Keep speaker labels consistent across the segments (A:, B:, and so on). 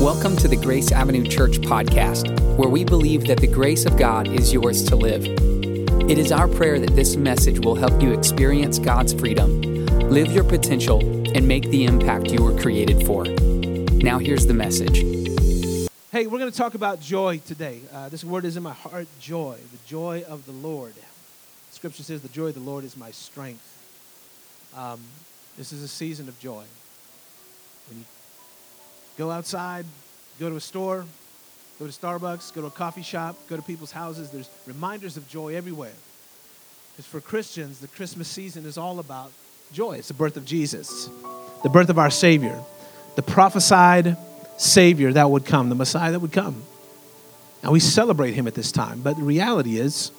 A: Welcome to the Grace Avenue Church podcast, where we believe that the grace of God is yours to live. It is our prayer that this message will help you experience God's freedom, live your potential, and make the impact you were created for. Now, here's the message.
B: Hey, we're going to talk about joy today. Uh, this word is in my heart joy, the joy of the Lord. Scripture says, The joy of the Lord is my strength. Um, this is a season of joy. Go outside, go to a store, go to Starbucks, go to a coffee shop, go to people's houses, there's reminders of joy everywhere. Because for Christians, the Christmas season is all about joy. It's the birth of Jesus, the birth of our Savior, the prophesied Savior that would come, the Messiah that would come. And we celebrate him at this time. But the reality is,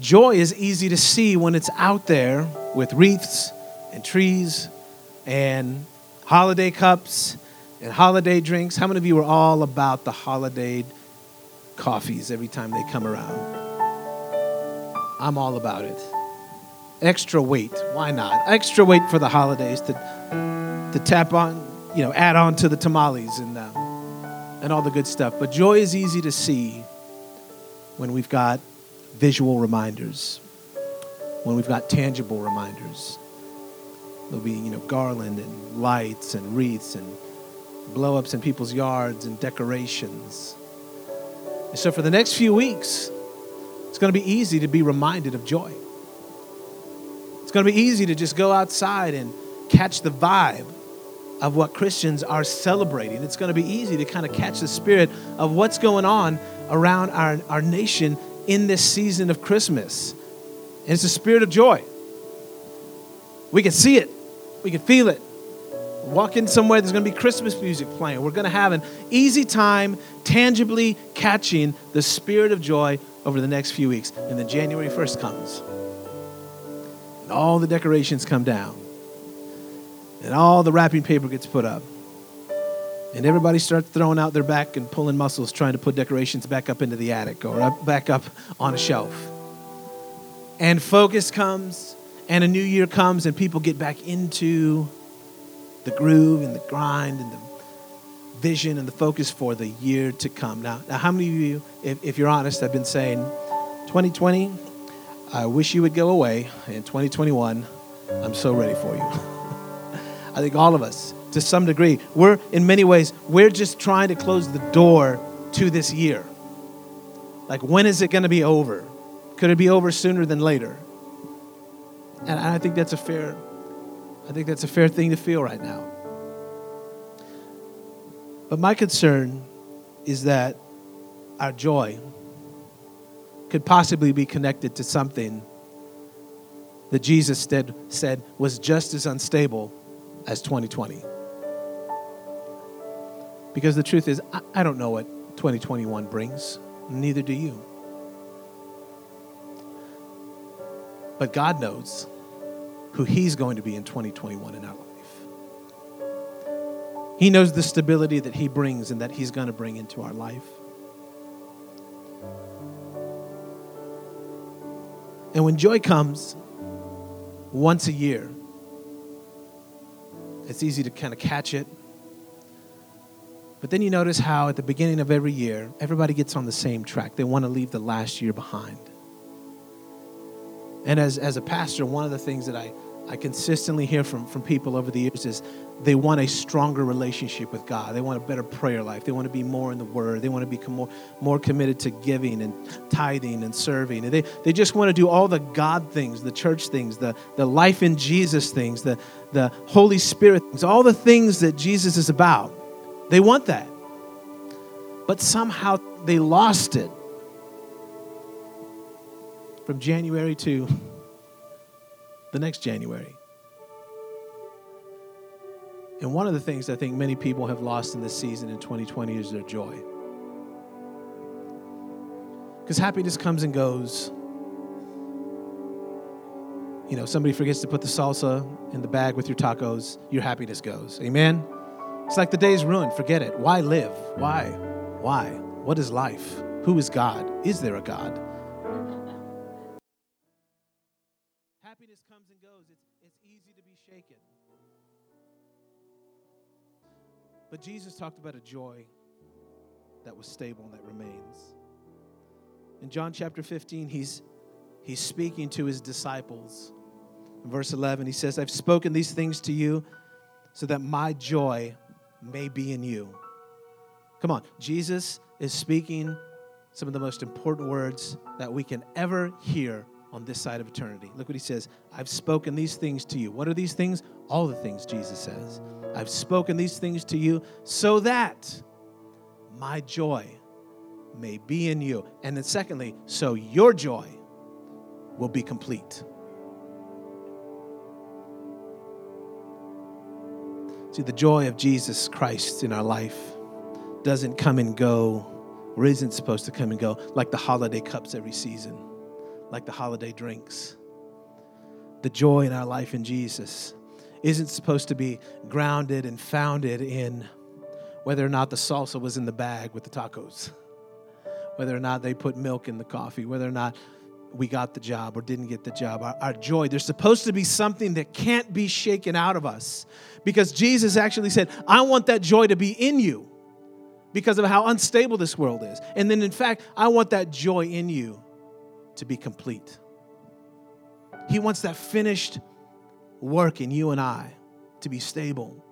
B: joy is easy to see when it's out there with wreaths and trees and holiday cups and holiday drinks. How many of you are all about the holiday coffees every time they come around? I'm all about it. Extra weight, why not? Extra weight for the holidays to, to tap on, you know, add on to the tamales and, uh, and all the good stuff. But joy is easy to see when we've got visual reminders, when we've got tangible reminders. There'll be, you know, garland and lights and wreaths and blow ups in people's yards and decorations. And so, for the next few weeks, it's going to be easy to be reminded of joy. It's going to be easy to just go outside and catch the vibe of what Christians are celebrating. It's going to be easy to kind of catch the spirit of what's going on around our, our nation in this season of Christmas. And it's a spirit of joy. We can see it, we can feel it, walk in somewhere, there's going to be Christmas music playing. We're going to have an easy time tangibly catching the spirit of joy over the next few weeks. And then January 1st comes. And all the decorations come down. And all the wrapping paper gets put up. And everybody starts throwing out their back and pulling muscles trying to put decorations back up into the attic or up, back up on a shelf. And focus comes, and a new year comes, and people get back into the groove and the grind and the vision and the focus for the year to come. Now, now how many of you, if, if you're honest, have been saying, 2020, I wish you would go away. In 2021, I'm so ready for you. I think all of us, to some degree, we're in many ways, we're just trying to close the door to this year. Like, when is it going to be over? Could it be over sooner than later? And I think that's a fair I think that's a fair thing to feel right now. But my concern is that our joy could possibly be connected to something that Jesus said, said was just as unstable as 2020. Because the truth is, I, I don't know what 2021 brings, neither do you. But God knows who He's going to be in 2021 in our life. He knows the stability that He brings and that He's going to bring into our life. And when joy comes once a year, it's easy to kind of catch it. But then you notice how at the beginning of every year, everybody gets on the same track. They want to leave the last year behind. And as, as a pastor, one of the things that I, I consistently hear from, from people over the years is they want a stronger relationship with God. They want a better prayer life. They want to be more in the Word. They want to be more, more committed to giving and tithing and serving. And they, they just want to do all the God things, the church things, the, the life in Jesus things, the, the Holy Spirit things, all the things that Jesus is about. They want that. But somehow they lost it from January to the next January. And one of the things I think many people have lost in this season in 2020 is their joy. Because happiness comes and goes. You know, somebody forgets to put the salsa in the bag with your tacos, your happiness goes. Amen? It's like the day's ruined. Forget it. Why live? Why? Why? What is life? Who is God? Is there a God? But Jesus talked about a joy that was stable and that remains. In John chapter 15, he's, he's speaking to his disciples. In verse 11, he says, I've spoken these things to you so that my joy may be in you. Come on, Jesus is speaking some of the most important words that we can ever hear on this side of eternity. Look what he says I've spoken these things to you. What are these things? All the things Jesus says. I've spoken these things to you so that my joy may be in you. And then, secondly, so your joy will be complete. See, the joy of Jesus Christ in our life doesn't come and go, or isn't supposed to come and go, like the holiday cups every season, like the holiday drinks. The joy in our life in Jesus isn't supposed to be grounded and founded in whether or not the salsa was in the bag with the tacos, whether or not they put milk in the coffee, whether or not we got the job or didn't get the job. Our, our, joy, there's supposed to be something that can't be shaken out of us because Jesus actually said, I want that joy to be in you because of how unstable this world is. And then, in fact, I want that joy in you to be complete. He wants that finished work in you and I to be stable,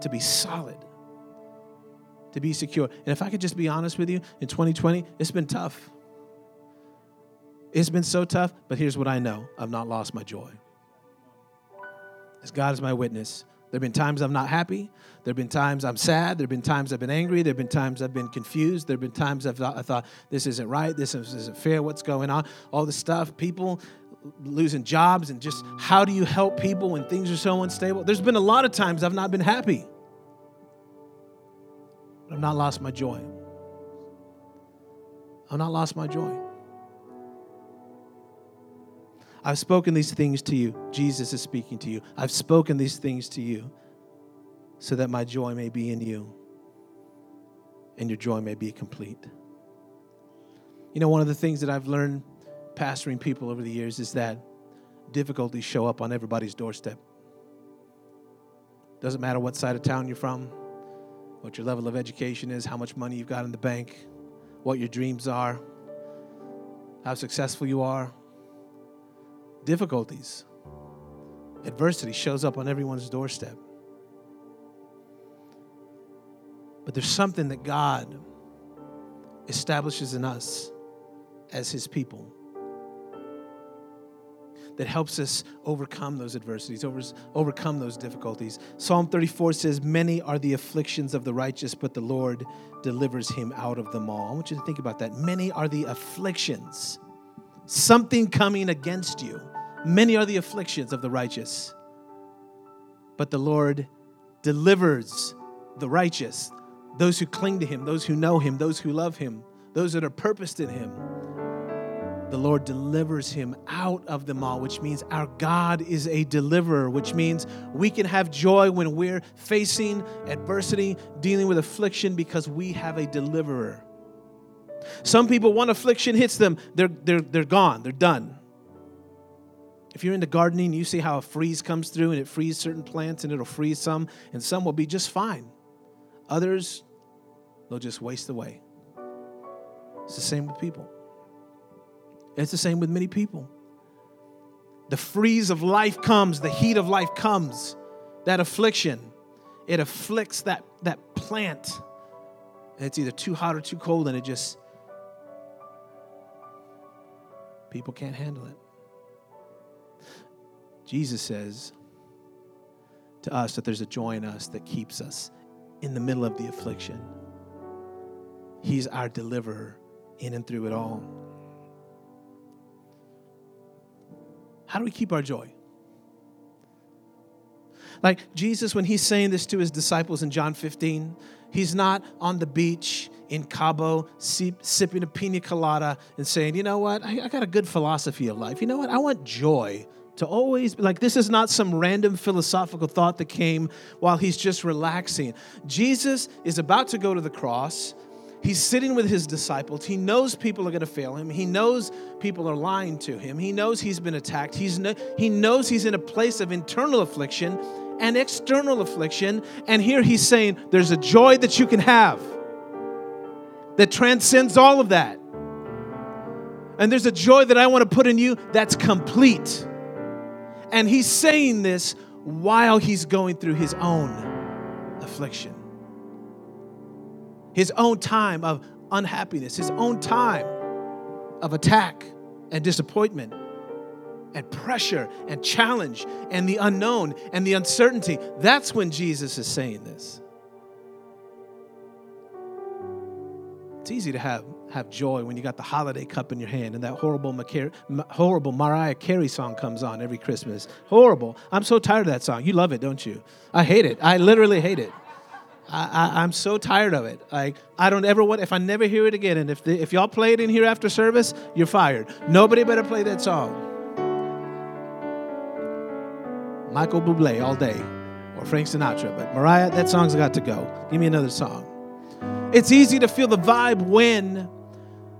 B: to be solid, to be secure. And if I could just be honest with you, in 2020, it's been tough. It's been so tough, but here's what I know I've not lost my joy. As God is my witness, there have been times I'm not happy. There have been times I'm sad. There have been times I've been angry. There have been times I've been confused. There have been times I've thought, I thought this isn't right. This isn't fair. What's going on? All this stuff. People losing jobs and just how do you help people when things are so unstable? There's been a lot of times I've not been happy. But I've not lost my joy. I've not lost my joy. I've spoken these things to you. Jesus is speaking to you. I've spoken these things to you so that my joy may be in you and your joy may be complete. You know, one of the things that I've learned pastoring people over the years is that difficulties show up on everybody's doorstep. Doesn't matter what side of town you're from, what your level of education is, how much money you've got in the bank, what your dreams are, how successful you are, difficulties, adversity shows up on everyone's doorstep. But there's something that God establishes in us as His people that helps us overcome those adversities, over, overcome those difficulties. Psalm 34 says, Many are the afflictions of the righteous, but the Lord delivers him out of them all. I want you to think about that. Many are the afflictions, something coming against you. Many are the afflictions of the righteous, but the Lord delivers the righteous, those who cling to Him, those who know Him, those who love Him, those that are purposed in Him. The Lord delivers him out of them all, which means our God is a deliverer, which means we can have joy when we're facing adversity, dealing with affliction, because we have a deliverer. Some people, one affliction hits them, they're, they're, they're gone, they're done. If you're into gardening, you see how a freeze comes through and it frees certain plants and it'll freeze some, and some will be just fine. Others, they'll just waste away. It's the same with people. It's the same with many people. The freeze of life comes, the heat of life comes, that affliction, it afflicts that, that plant. And it's either too hot or too cold, and it just, people can't handle it. Jesus says to us that there's a joy in us that keeps us in the middle of the affliction. He's our deliverer in and through it all. How do we keep our joy? Like Jesus, when he's saying this to his disciples in John 15, he's not on the beach in Cabo sipping a pina colada and saying, you know what, I, got a good philosophy of life. You know what, I want joy to always like this is not some random philosophical thought that came while he's just relaxing. Jesus is about to go to the cross. He's sitting with his disciples. He knows people are going to fail him. He knows people are lying to him. He knows he's been attacked. He's no, he knows he's in a place of internal affliction. and external affliction. And here he's saying there's a joy that you can have that transcends all of that. And there's a joy that I want to put in you that's complete. And he's saying this while he's going through his own affliction, his own time of unhappiness, his own time of attack and disappointment and pressure and challenge and the unknown and the uncertainty. That's when Jesus is saying this. It's easy to have, have joy when you got the holiday cup in your hand and that horrible, horrible Mariah Carey song comes on every Christmas. Horrible. I'm so tired of that song. You love it, don't you? I hate it. I literally hate it. I, am so tired of it. Like I don't ever want. If I never hear it again, and if the, if y'all play it in here after service, you're fired. Nobody better play that song. Michael Bublé all day, or Frank Sinatra. But Mariah, that song's got to go. Give me another song. It's easy to feel the vibe when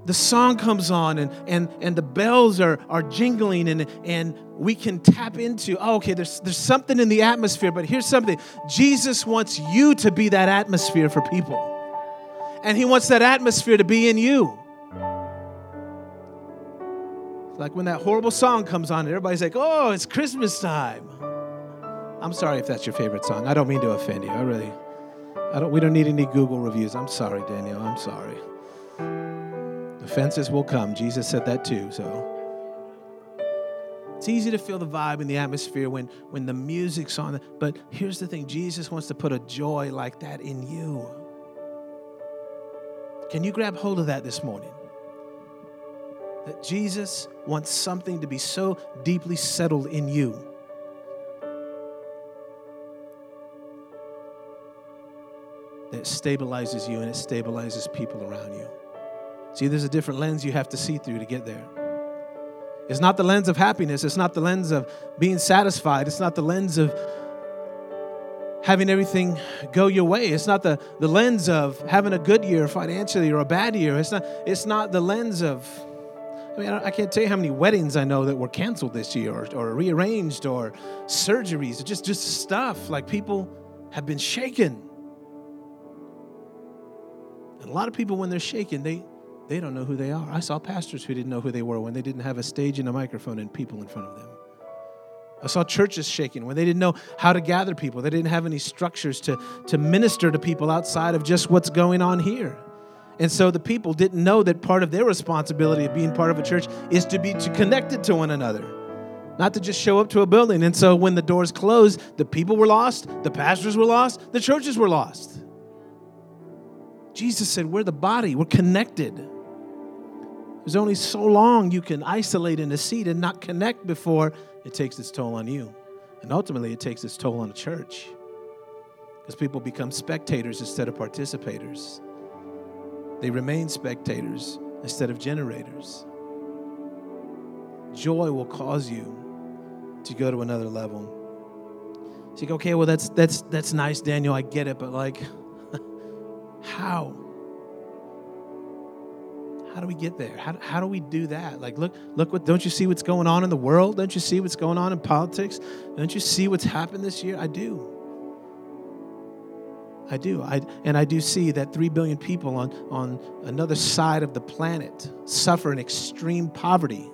B: the song comes on and, and, and the bells are, are jingling and, and we can tap into, oh, okay, there's, there's something in the atmosphere, but here's something Jesus wants you to be that atmosphere for people. And He wants that atmosphere to be in you. Like when that horrible song comes on, and everybody's like, oh, it's Christmas time. I'm sorry if that's your favorite song. I don't mean to offend you. I really, I don't, we don't need any Google reviews. I'm sorry, Daniel. I'm sorry. Offenses will come. Jesus said that too, so. It's easy to feel the vibe in the atmosphere when, when the music's on. But here's the thing Jesus wants to put a joy like that in you. Can you grab hold of that this morning? That Jesus wants something to be so deeply settled in you. That stabilizes you and it stabilizes people around you. See, there's a different lens you have to see through to get there. It's not the lens of happiness, it's not the lens of being satisfied, it's not the lens of having everything go your way. It's not the, the lens of having a good year financially or a bad year. It's not, it's not the lens of, I mean, I can't tell you how many weddings I know that were canceled this year or, or rearranged or surgeries, or just, just stuff. Like people have been shaken. And a lot of people, when they're shaken, they, they don't know who they are. I saw pastors who didn't know who they were when they didn't have a stage and a microphone and people in front of them. I saw churches shaking when they didn't know how to gather people. They didn't have any structures to, to minister to people outside of just what's going on here. And so the people didn't know that part of their responsibility of being part of a church is to be to connected to one another, not to just show up to a building. And so when the doors closed, the people were lost, the pastors were lost, the churches were lost. Jesus said, We're the body, we're connected. There's only so long you can isolate in a seat and not connect before it takes its toll on you. And ultimately, it takes its toll on the church because people become spectators instead of participators. They remain spectators instead of generators. Joy will cause you to go to another level. You go, okay, well that's that's that's nice, Daniel. I get it, but like, how? How do we get there? How, how do we do that? Like, look, look what, don't you see what's going on in the world? Don't you see what's going on in politics? Don't you see what's happened this year? I do. I do. I, and I do see that 3 billion people on, on another side of the planet suffer in extreme poverty,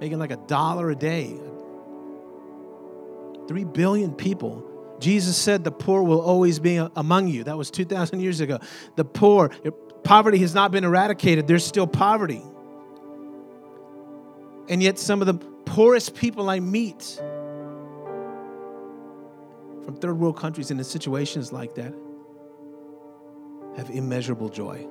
B: making like a dollar a day. 3 billion people. Jesus said the poor will always be among you. That was 2,000 years ago. The poor, Poverty has not been eradicated, there's still poverty. And yet, some of the poorest people I meet from third world countries and in situations like that have immeasurable joy.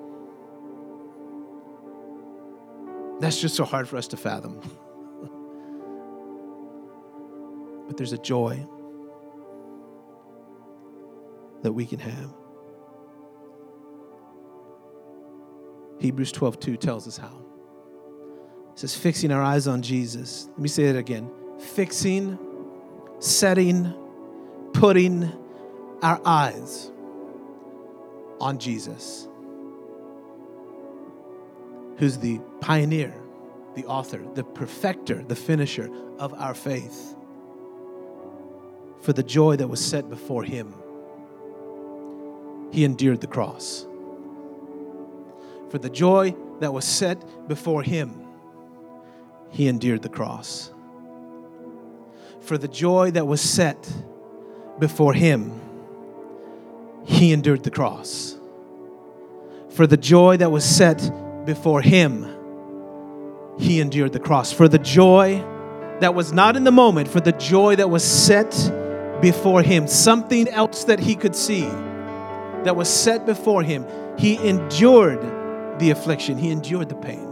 B: That's just so hard for us to fathom. but there's a joy that we can have. Hebrews 12 2 tells us how. It says, fixing our eyes on Jesus. Let me say it again. Fixing, setting, putting our eyes on Jesus, who's the pioneer, the author, the perfecter, the finisher of our faith. for the joy that was set before him, he endured the cross. For the joy that was set before him, he endured the cross. For the joy that was set before him, he endured the cross. For the joy that was set before him, he endured the cross. For the joy that was not in the moment, for the joy that was set before him, something else that he could see that was set before him, he endured the affliction, he endured the pain.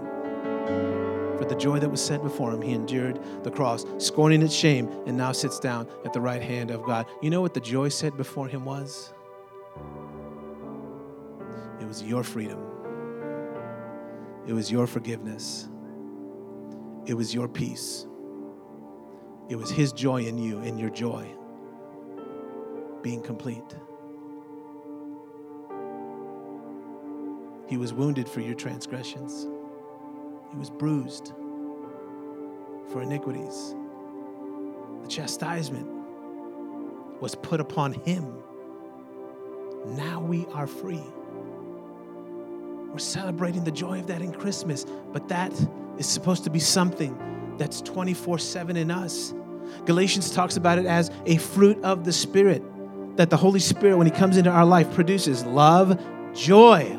B: For the joy that was set before him, he endured the cross, scorning its shame, and now sits down at the right hand of God. You know what the joy set before him was? It was your freedom, it was your forgiveness, it was your peace. It was his joy in you and your joy being complete. He was wounded for your transgressions. He was bruised for iniquities. The chastisement was put upon him. Now we are free. We're celebrating the joy of that in Christmas, but that is supposed to be something that's 24 7 in us. Galatians talks about it as a fruit of the Spirit that the Holy Spirit, when He comes into our life, produces love, joy,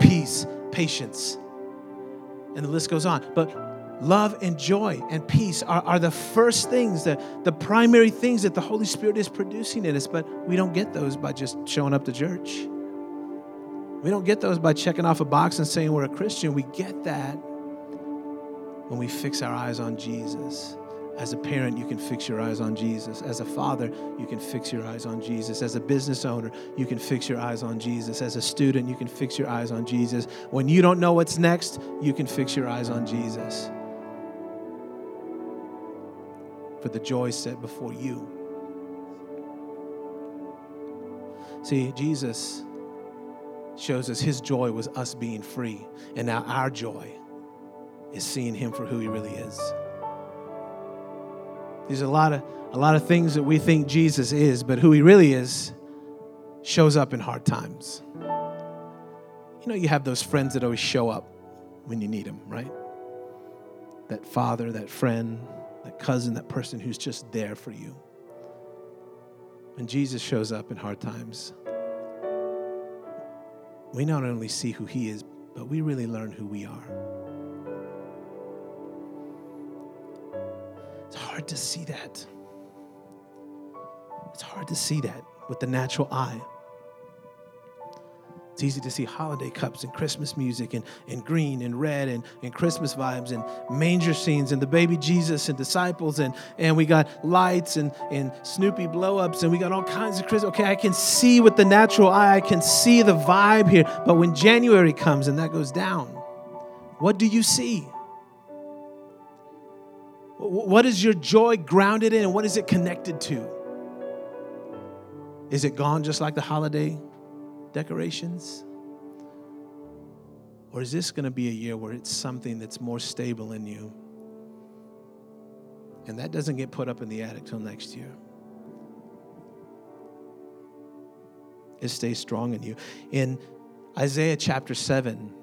B: peace, patience. And the list goes on. But love and joy and peace are, are the first things, the, the primary things that the Holy Spirit is producing in us. But we don't get those by just showing up to church. We don't get those by checking off a box and saying we're a Christian. We get that when we fix our eyes on Jesus. As a parent, you can fix your eyes on Jesus. As a father, you can fix your eyes on Jesus. As a business owner, you can fix your eyes on Jesus. As a student, you can fix your eyes on Jesus. When you don't know what's next, you can fix your eyes on Jesus. For the joy set before you. See, Jesus shows us his joy was us being free, and now our joy is seeing him for who he really is. There's a lot of a lot of things that we think Jesus is, but who he really is shows up in hard times. You know, you have those friends that always show up when you need them, right? That father, that friend, that cousin, that person who's just there for you. When Jesus shows up in hard times, we not only see who he is, but we really learn who we are. It's hard to see that. It's hard to see that with the natural eye. It's easy to see holiday cups and Christmas music and, and green and red and, and Christmas vibes and manger scenes and the baby Jesus and disciples and, and we got lights and, and Snoopy blow ups and we got all kinds of Christmas. Okay, I can see with the natural eye, I can see the vibe here. But when January comes and that goes down, what do you see? What is your joy grounded in what is it connected to? Is it gone just like the holiday decorations? Or is this going to be a year where it's something that's more stable in you? And that doesn't get put up in the attic till next year. It stays strong in you. In Isaiah chapter 7,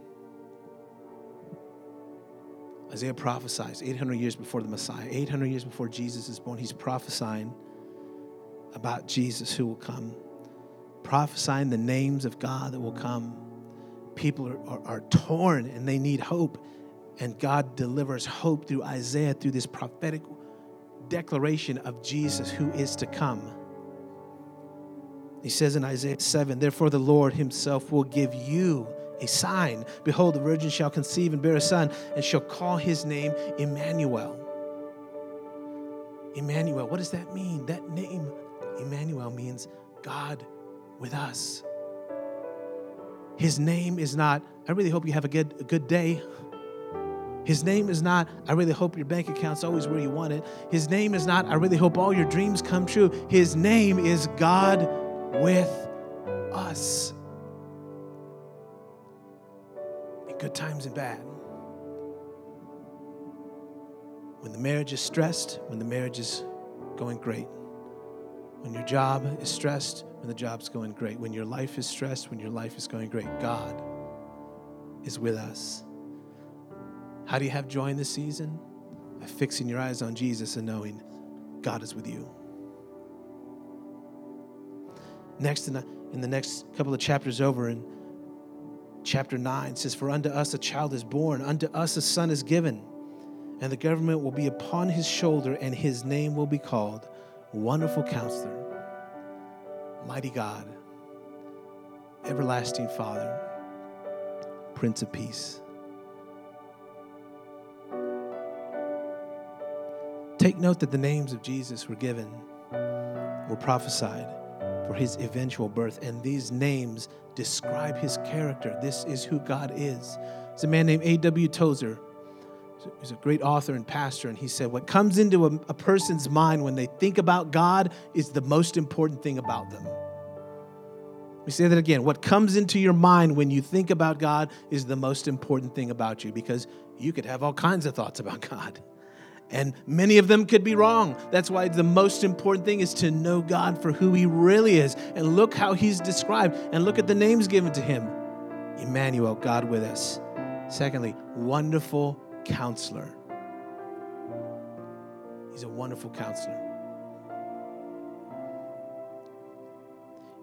B: Isaiah prophesies 800 years before the Messiah, 800 years before Jesus is born. He's prophesying about Jesus who will come, prophesying the names of God that will come. People are, are, are torn and they need hope. And God delivers hope through Isaiah, through this prophetic declaration of Jesus who is to come. He says in Isaiah 7, Therefore the Lord himself will give you a sign. Behold, the virgin shall conceive and bear a son, and shall call his name Emmanuel. Emmanuel, what does that mean? That name, Emmanuel, means God with us. His name is not, I really hope you have a good, a good day. His name is not, I really hope your bank account's always where you want it. His name is not, I really hope all your dreams come true. His name is God with us. Good times and bad. When the marriage is stressed, when the marriage is going great, When your job is stressed, when the job's going great. When your life is stressed, when your life is going great. God is with us. How do you have joy in this season? By fixing your eyes on Jesus and knowing God is with you. Next, in the, in the next couple of chapters over, in chapter 9, says, For unto us a child is born, unto us a son is given, and the government will be upon his shoulder, and his name will be called Wonderful Counselor, Mighty God, Everlasting Father, Prince of Peace. Take note that the names of Jesus were given, were prophesied for his eventual birth, and these names describe his character. This is who God is. It's a man named A.W. Tozer. He's a great author and pastor, and he said, What comes into a, a person's mind when they think about God is the most important thing about them. Let me say that again. What comes into your mind when you think about God is the most important thing about you because you could have all kinds of thoughts about God. And many of them could be wrong. That's why the most important thing is to know God for who He really is. And look how He's described, and look at the names given to Him Emmanuel, God with us. Secondly, wonderful counselor. He's a wonderful counselor.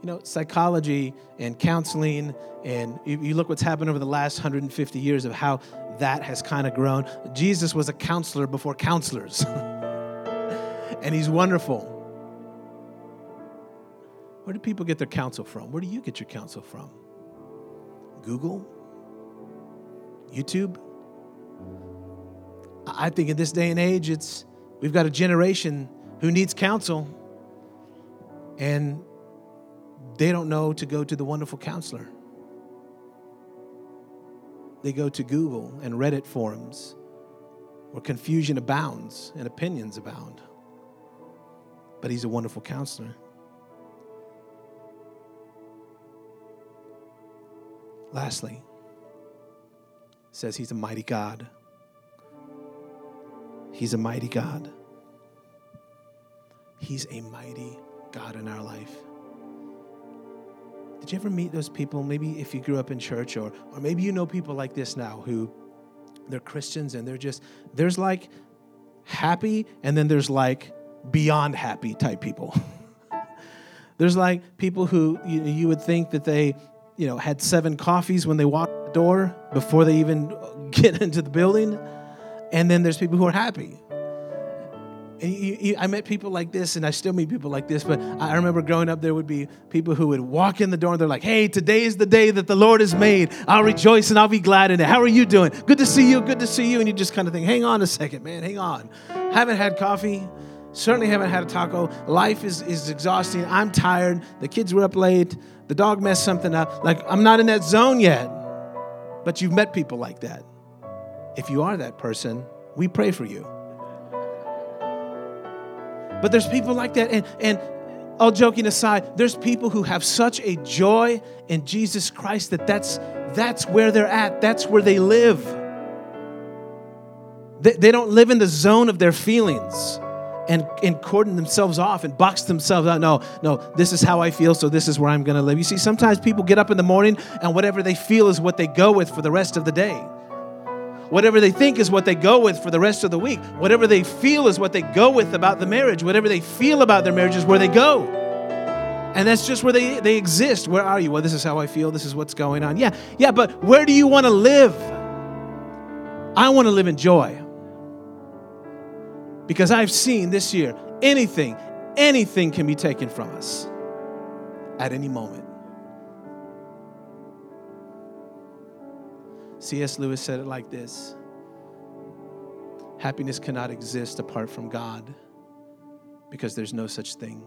B: You know, psychology and counseling, and you, look what's happened over the last 150 years of how that has kind of grown. Jesus was a counselor before counselors, and he's wonderful. Where do people get their counsel from? Where do you get your counsel from? Google? YouTube? I think in this day and age, it's we've got a generation who needs counsel, and they don't know to go to the wonderful counselor they go to Google and Reddit forums where confusion abounds and opinions abound. But he's a wonderful counselor. Lastly, says he's a mighty God. He's a mighty God. He's a mighty God in our life. Did you ever meet those people? Maybe if you grew up in church, or, or maybe you know people like this now who they're Christians and they're just, there's like happy and then there's like beyond happy type people. there's like people who you, you would think that they, you know, had seven coffees when they walked the door before they even get into the building. And then there's people who are happy. And you, you, I met people like this, and I still meet people like this. But I remember growing up, there would be people who would walk in the door and they're like, "Hey, today is the day that the Lord has made. I'll rejoice and I'll be glad in it. How are you doing? Good to see you. Good to see you." And you just kind of think, "Hang on a second, man. Hang on. Haven't had coffee. Certainly haven't had a taco. Life is is exhausting. I'm tired. The kids were up late. The dog messed something up. Like I'm not in that zone yet." But you've met people like that. If you are that person, we pray for you. But there's people like that. And, and all joking aside, there's people who have such a joy in Jesus Christ that that's, that's where they're at, that's where they live. They, they don't live in the zone of their feelings and, and cordon themselves off and box themselves out. No, no, this is how I feel, so this is where I'm going to live. You see, sometimes people get up in the morning and whatever they feel is what they go with for the rest of the day. Whatever they think is what they go with for the rest of the week. Whatever they feel is what they go with about the marriage. Whatever they feel about their marriage is where they go. And that's just where they, they exist. Where are you? Well, this is how I feel. This is what's going on. Yeah, yeah, but where do you want to live? I want to live in joy. Because I've seen this year anything, anything can be taken from us at any moment. C.S. Lewis said it like this Happiness cannot exist apart from God because there's no such thing.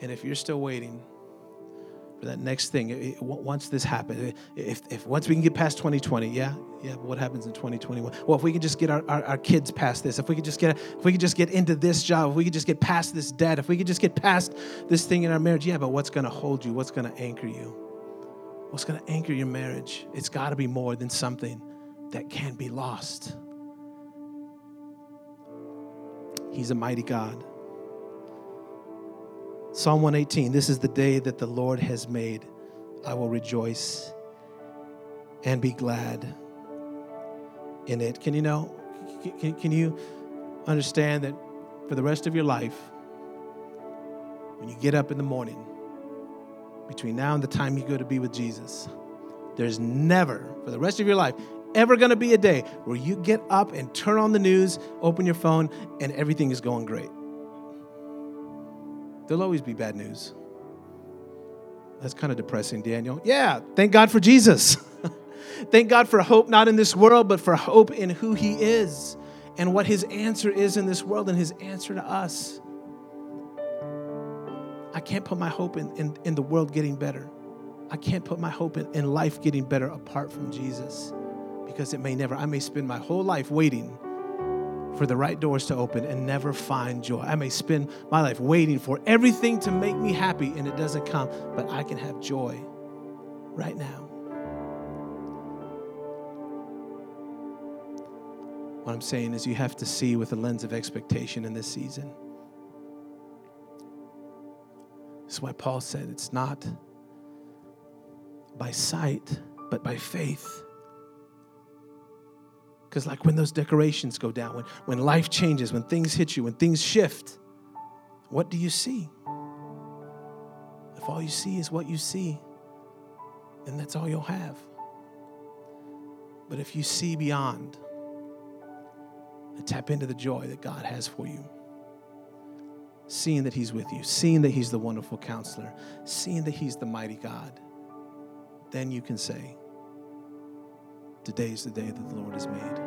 B: And if you're still waiting for that next thing, once this happens, if, if once we can get past 2020, yeah, yeah, but what happens in 2021? Well, if we can just get our, our, our, kids past this, if we could just get if we could just get into this job, if we could just get past this debt, if we could just get past this thing in our marriage, yeah, but what's gonna hold you? What's gonna anchor you? What's going to anchor your marriage, it's got to be more than something that can be lost. He's a mighty God. Psalm 118 This is the day that the Lord has made. I will rejoice and be glad in it. Can you know? Can, can you understand that for the rest of your life, when you get up in the morning, between now and the time you go to be with Jesus, there's never, for the rest of your life, ever going to be a day where you get up and turn on the news, open your phone, and everything is going great. There'll always be bad news. That's kind of depressing, Daniel. Yeah, thank God for Jesus. thank God for hope not in this world, but for hope in who He is and what His answer is in this world and His answer to us. I can't put my hope in, in, in the world getting better. I can't put my hope in, in life getting better apart from Jesus because it may never, I may spend my whole life waiting for the right doors to open and never find joy. I may spend my life waiting for everything to make me happy and it doesn't come, but I can have joy right now. What I'm saying is, you have to see with a lens of expectation in this season. This is why Paul said it's not by sight, but by faith. Because, like when those decorations go down, when, when life changes, when things hit you, when things shift, what do you see? If all you see is what you see, then that's all you'll have. But if you see beyond, tap into the joy that God has for you, seeing that He's with you, seeing that He's the wonderful counselor, seeing that He's the mighty God, then you can say, Today is the day that the Lord has made.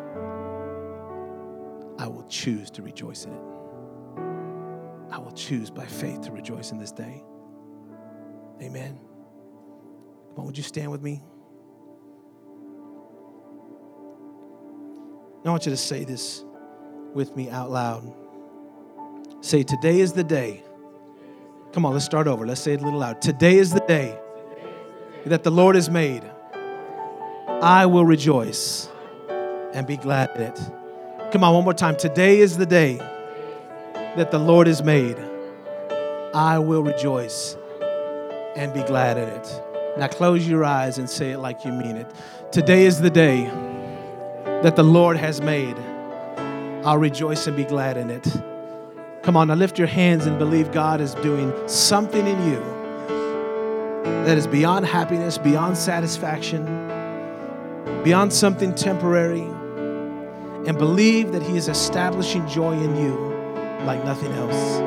B: I will choose to rejoice in it. I will choose by faith to rejoice in this day. Amen. Come on, would you stand with me? I want you to say this with me out loud. Say, Today is the day. Come on, let's start over. Let's say it a little loud. Today is the day that the Lord has made. I will rejoice and be glad in it. Come on, one more time. Today is the day that the Lord has made. I will rejoice and be glad in it. Now close your eyes and say it like you mean it. Today is the day that the Lord has made. I'll rejoice and be glad in it. Come on, now lift your hands and believe God is doing something in you that is beyond happiness, beyond satisfaction, beyond something temporary, and believe that He is establishing joy in you like nothing else.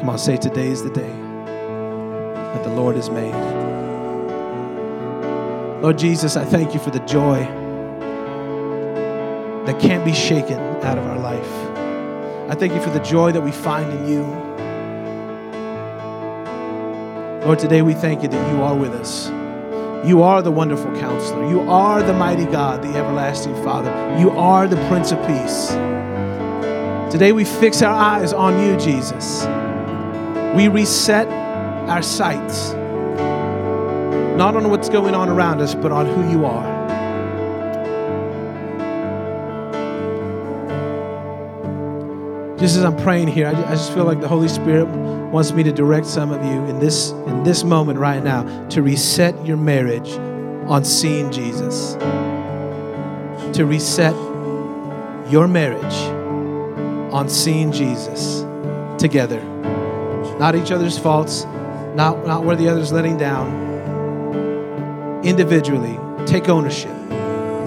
B: Come on, say today is the day that the Lord has made. Lord Jesus, I thank you for the joy that can't be shaken out of our life. I thank you for the joy that we find in you. Lord, today we thank you that you are with us. You are the wonderful counselor. You are the mighty God, the everlasting Father. You are the Prince of Peace. Today we fix our eyes on you, Jesus. We reset our sights, not on what's going on around us, but on who you are. Just as I'm praying here, I just feel like the Holy Spirit wants me to direct some of you in this in this moment right now to reset your marriage on seeing Jesus. To reset your marriage on seeing Jesus together. Not each other's faults, not, not where the other's letting down. Individually, take ownership.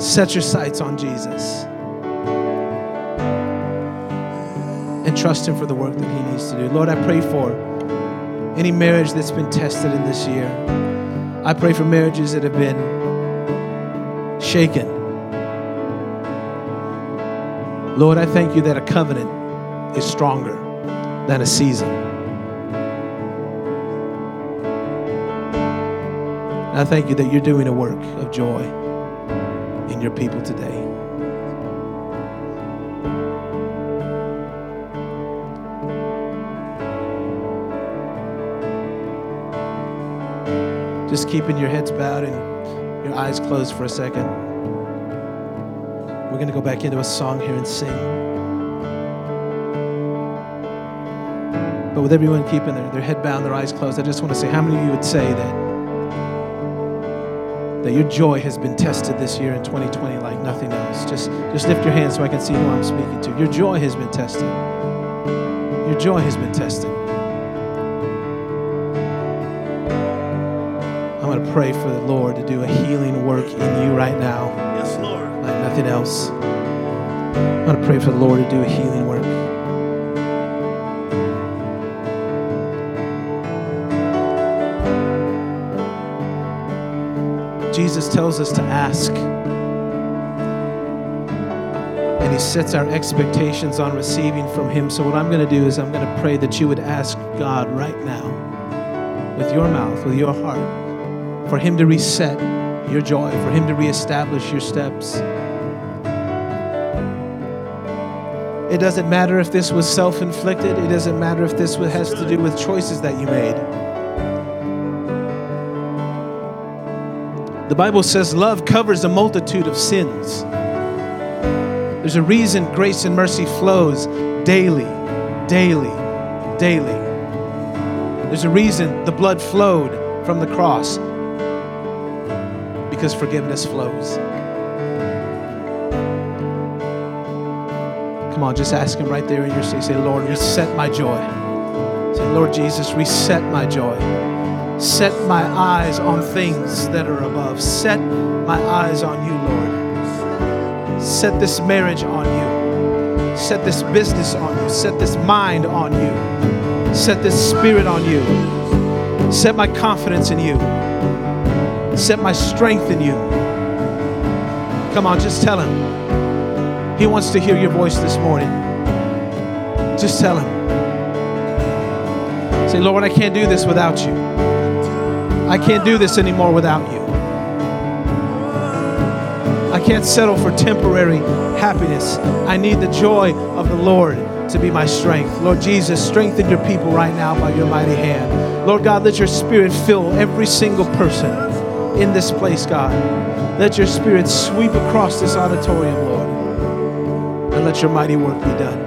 B: Set your sights on Jesus. Trust Him for the work that He needs to do. Lord, I pray for any marriage that's been tested in this year. I pray for marriages that have been shaken. Lord, I thank you that a covenant is stronger than a season. I thank you that you're doing a work of joy in your people today. Just keeping your heads bowed and your eyes closed for a second. We're going to go back into a song here and sing. But with everyone keeping their, their head bowed, their eyes closed, I just want to say how many of you would say that that your joy has been tested this year in 2020 like nothing else. Just just lift your hand so I can see who I'm speaking to. Your joy has been tested. Your joy has been tested. Going to pray for the Lord to do a healing work in you right now.
C: Yes, Lord.
B: Like nothing else. I'm going to pray for the Lord to do a healing work. Jesus tells us to ask. And he sets our expectations on receiving from him. So, what I'm going to do is, I'm going to pray that you would ask God right now, with your mouth, with your heart, for him to reset your joy, for him to reestablish your steps. It doesn't matter if this was self inflicted, it doesn't matter if this has to do with choices that you made. The Bible says love covers a multitude of sins. There's a reason grace and mercy flows daily, daily, daily. There's a reason the blood flowed from the cross because forgiveness flows. Come on, just ask Him right there in your seat. Say, Lord, reset my joy. Say, Lord Jesus, reset my joy. Set my eyes on things that are above. Set my eyes on you, Lord. Set this marriage on you. Set this business on you. Set this mind on you. Set this spirit on you. Set my confidence in you. Set my strength in you. Come on, just tell him. He wants to hear your voice this morning. Just tell him. Say, Lord, I can't do this without you. I can't do this anymore without you. I can't settle for temporary happiness. I need the joy of the Lord to be my strength. Lord Jesus, strengthen your people right now by your mighty hand. Lord God, let your spirit fill every single person in this place, God. Let your spirit sweep across this auditorium, Lord. And let your mighty work be done.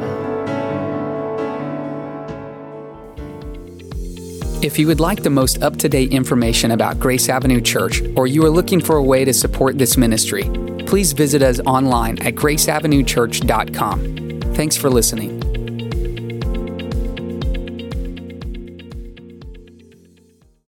A: If you would like the most up to date information about Grace Avenue Church, or you are looking for a way to support this ministry, please visit us online at graceavenuechurch.com. Thanks for listening.